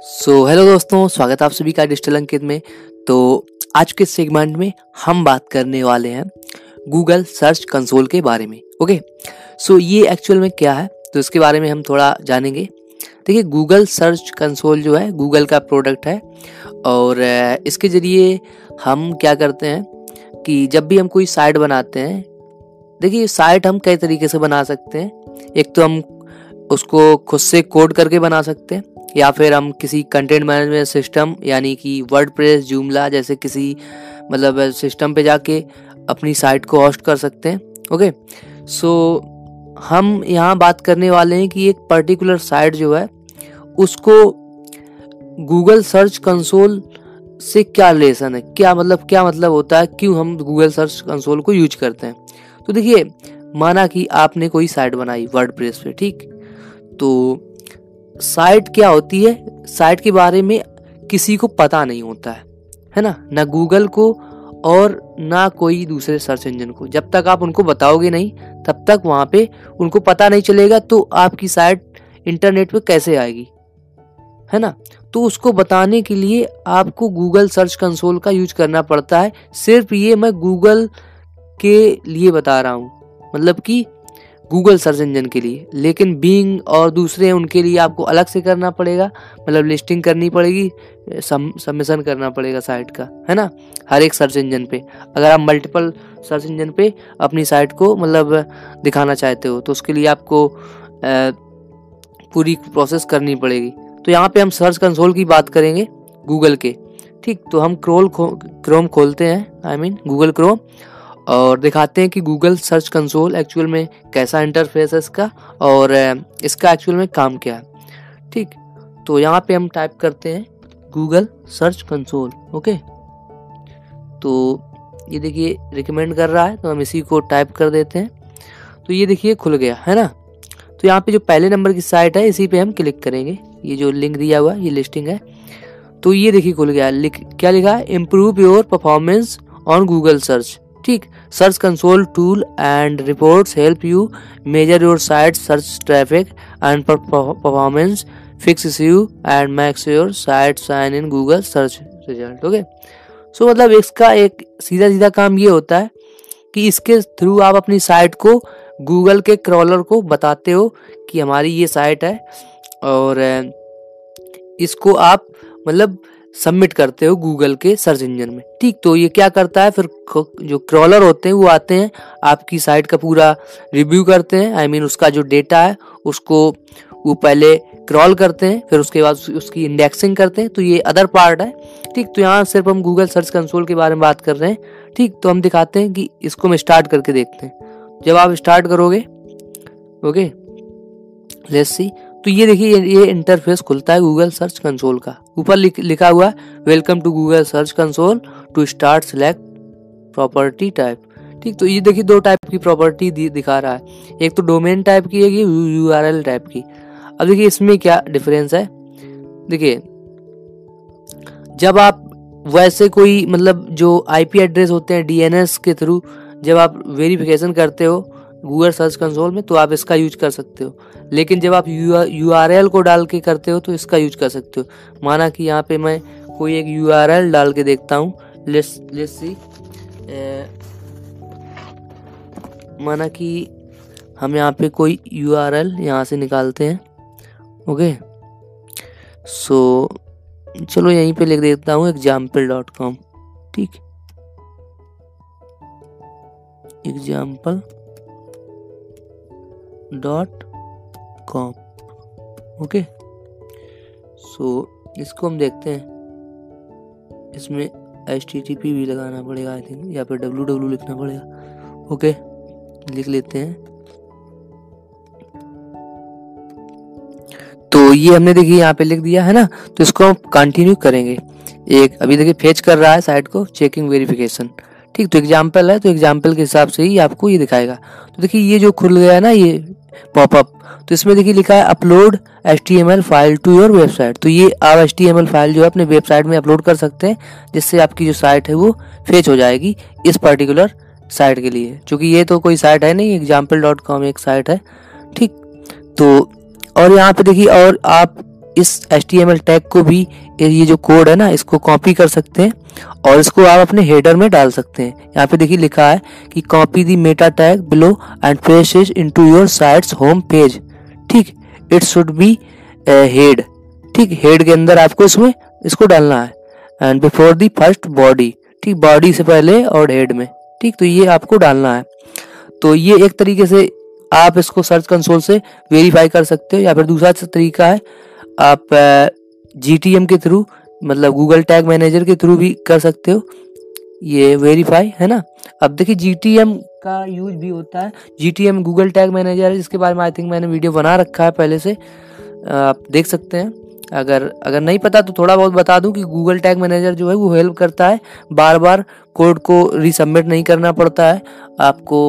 सो so, hello दोस्तों स्वागत है आप सभी का डिजिटल अंकित में। तो आज के सेगमेंट में हम बात करने वाले हैं गूगल सर्च कंसोल के बारे में ओके सो so, ये एक्चुअल में क्या है? तो इसके बारे में हम थोड़ा जानेंगे। देखिए गूगल सर्च कंसोल जो है गूगल का प्रोडक्ट है। और इसके ज़रिए हम क्या करते हैं कि जब भी हम कोई साइट बनाते हैं देखिए साइट हम कई तरीके से बना सकते हैं। एक तो हम उसको खुद से कोड करके बना सकते हैं। या फिर हम किसी कंटेंट मैनेजमेंट सिस्टम यानी कि वर्ड प्रेस जूमला जैसे किसी मतलब सिस्टम पे जाके अपनी साइट को होस्ट कर सकते हैं ओके सो so, हम यहाँ बात करने वाले हैं कि एक पर्टिकुलर साइट जो है उसको गूगल सर्च कंसोल से क्या रिलेशन है? क्या मतलब क्या मतलब होता है? क्यों हम गूगल सर्च कंसोल को यूज़ करते हैं? तो देखिए माना कि आपने कोई साइट बनाई वर्ड पे ठीक? तो साइट क्या होती है? साइट के बारे में किसी को पता नहीं होता है है ना? ना गूगल को और ना कोई दूसरे सर्च इंजन को। जब तक आप उनको बताओगे नहीं, तब तक वहाँ पे उनको पता नहीं चलेगा तो आपकी साइट इंटरनेट पे कैसे आएगी, है ना? तो उसको बताने के लिए आपको गूगल सर्च कंसोल का यूज़ करना पड़ता है। सिर्फ़ ये मैं गूगल के लिए बता रहा हूँ। मतलब कि गूगल सर्च इंजन के लिए। लेकिन बींग और दूसरे उनके लिए आपको अलग से करना पड़ेगा। मतलब लिस्टिंग करनी पड़ेगी सम सबमिशन करना पड़ेगा साइट का है ना? हर एक सर्च इंजन पे। अगर आप मल्टीपल सर्च इंजन पे अपनी साइट को मतलब दिखाना चाहते हो तो उसके लिए आपको पूरी प्रोसेस करनी पड़ेगी। तो यहाँ पे हम सर्च कंसोल की बात करेंगे गूगल के। ठीक तो हम क्रोल खो, क्रोम खोलते हैं आई मीन गूगल क्रोम और दिखाते हैं कि गूगल सर्च कंसोल एक्चुअल में कैसा इंटरफेस है इसका और इसका एक्चुअल में काम क्या है। ठीक तो यहाँ पे हम टाइप करते हैं गूगल सर्च कंसोल ओके तो ये देखिए रिकमेंड कर रहा है तो हम इसी को टाइप कर देते हैं। तो ये देखिए, खुल गया, है ना? तो यहाँ पे जो पहले नंबर की साइट है, इसी पे हम क्लिक करेंगे। ये जो लिंक दिया हुआ ये लिस्टिंग है। तो ये देखिए, खुल गया। लिख, क्या लिखा है? Improve your performance on Google search ठीक। Search console tool and reports help you measure your site search traffic and performance fix you and makes your site sign in Google search result okay so मतलब इसका एक सीधा सीधा काम ये होता है कि इसके थ्रू आप अपनी साइट को गूगल के क्रॉलर को बताते हो कि हमारी ये साइट है और इसको आप मतलब सबमिट करते हो गूगल के सर्च इंजन में। ठीक तो ये क्या करता है? फिर जो क्रॉलर होते हैं वो आते हैं आपकी साइट का पूरा रिव्यू करते हैं। आई I मीन mean, उसका जो डेटा है उसको वो पहले क्रॉल करते हैं फिर उसके बाद उसकी इंडेक्सिंग करते हैं। तो ये अदर पार्ट है। ठीक तो यहाँ सिर्फ़ हम गूगल सर्च कंसोल के बारे में बात कर रहे हैं। ठीक तो हम दिखाते हैं कि इसको हम स्टार्ट करके देखते हैं। जब आप स्टार्ट करोगे ओके लेट्स सी तो ये देखिए ये इंटरफेस खुलता है गूगल सर्च कंसोल का। ऊपर लिख, लिखा हुआ है welcome to Google search console to start select property type ठीक तो ये देखिए दो टाइप की प्रॉपर्टी दिखा रहा है। एक तो डोमेन टाइप की है यू आर एल टाइप की। अब देखिए इसमें क्या डिफरेंस है? देखिए जब आप वैसे कोई मतलब जो आईपी एड्रेस होते हैं डीएनएस के थ्रू जब आप वेरिफिकेशन करते हो गूगल सर्च कंसोल में तो आप इसका यूज़ कर सकते हो। लेकिन जब आप यू आर एल को डाल के करते हो तो इसका यूज़ कर सकते हो। माना कि यहाँ पे मैं कोई एक यू आर एल डाल के देखता हूँ। माना कि हम यहाँ पे कोई यू आर एल यहाँ से निकालते हैं। ओके? सो चलो यहीं पे लिख देता हूँ एग्ज़ाम्पल डॉट कॉम ठीक? Example dot com okay so इसको हम देखते हैं। इसमें एच टी टी पी भी लगाना पड़ेगा आई थिंक या फिर डब्ल्यू डब्ल्यू लिखना पड़ेगा ओके लिख लेते हैं। तो ये हमने देखिए यहाँ पे लिख दिया, है ना? तो इसको हम कंटिन्यू करेंगे। एक, अभी देखिए फेच कर रहा है साइट को चेकिंग वेरिफिकेशन ठीक तो एग्ज़ाम्पल है तो एग्ज़ाम्पल के हिसाब से ही आपको ये दिखाएगा। तो देखिए ये जो खुल गया है ना, ये पॉपअप तो इसमें देखिए लिखा है upload H file to your website तो ये आप एच फ़ाइल जो है अपने वेबसाइट में अपलोड कर सकते हैं, जिससे आपकी जो साइट है वो फेच हो जाएगी इस पर्टिकुलर साइट के लिए। क्योंकि ये तो कोई साइट है नहीं एग्ज़ाम्पल डॉट कॉम एक साइट है। ठीक तो और यहाँ पे देखिए और आप इस एच टैग को भी, ये जो कोड है ना, इसको कॉपी कर सकते हैं और इसको आप अपने हेडर में डाल सकते हैं। यहाँ पे देखिए लिखा है कि copy the meta tag below and paste it into your site's home page ठीक इट शुड बी हेड ठीक हेड के अंदर आपको इसमें, इसको डालना है। And before the first body ठीक बॉडी से पहले और हेड में। ठीक तो ये आपको डालना है। तो ये एक तरीके से आप इसको सर्च कंसोल से वेरीफाई कर सकते हो या फिर दूसरा तरीका है आप जीटीएम के थ्रू मतलब गूगल टैग मैनेजर के थ्रू भी कर सकते हो। ये वेरीफाई है ना? अब देखिए जीटीएम का यूज़ भी होता है। G T Google tag manager है जिसके बारे में आई थिंक मैंने वीडियो बना रखा है पहले से। आप देख सकते हैं। अगर अगर नहीं पता तो थोड़ा बहुत बता दूँ कि गूगल टैग मैनेजर जो है वो हेल्प करता है। बार बार कोड को रिसबमिट नहीं करना पड़ता है। आपको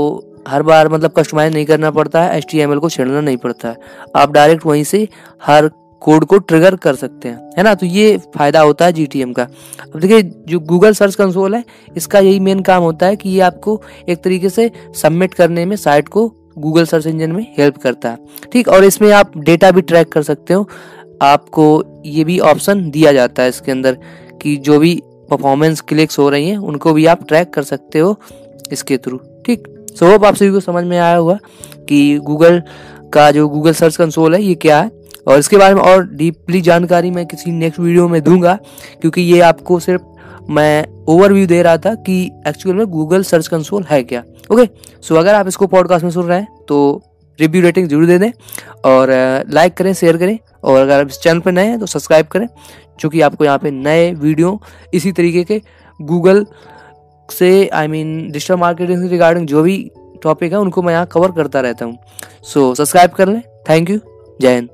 हर बार मतलब कस्टमाइज नहीं करना पड़ता है। एच को छेड़ना नहीं पड़ता है। आप डायरेक्ट वहीं से हर कोड को ट्रिगर कर सकते हैं, है ना? तो ये फ़ायदा होता है जीटीएम का। अब देखिए, जो गूगल सर्च कंसोल है, इसका यही मेन काम होता है कि ये आपको एक तरीके से सबमिट करने में, साइट को गूगल सर्च इंजन में हेल्प करता है। ठीक, और इसमें आप डेटा भी ट्रैक कर सकते हो। आपको ये भी ऑप्शन दिया जाता है इसके अंदर कि जो भी परफॉर्मेंस क्लिक्स हो रही हैं, उनको भी आप ट्रैक कर सकते हो इसके थ्रू। ठीक सो होप आप सभी को समझ में आया होगा कि गूगल का जो गूगल सर्च कंसोल है, ये क्या है? और इसके बारे में और डीपली जानकारी मैं किसी नेक्स्ट वीडियो में दूँगा, क्योंकि ये आपको सिर्फ़ मैं ओवरव्यू दे रहा था कि एक्चुअल में गूगल सर्च कंसोल है क्या। ओके सो अगर आप इसको पॉडकास्ट में सुन रहे हैं तो रिव्यू रेटिंग ज़रूर दे दें और लाइक करें शेयर करें और अगर आप इस चैनल पर नए हैं तो सब्सक्राइब करें क्योंकि आपको यहाँ पे नए वीडियो इसी तरीके के गूगल से आई मीन डिजिटल मार्केटिंग से रिगार्डिंग जो भी टॉपिक है, उनको मैं यहाँ कवर करता रहता हूँ। सो सब्सक्राइब कर लें। थैंक यू जय हिंद।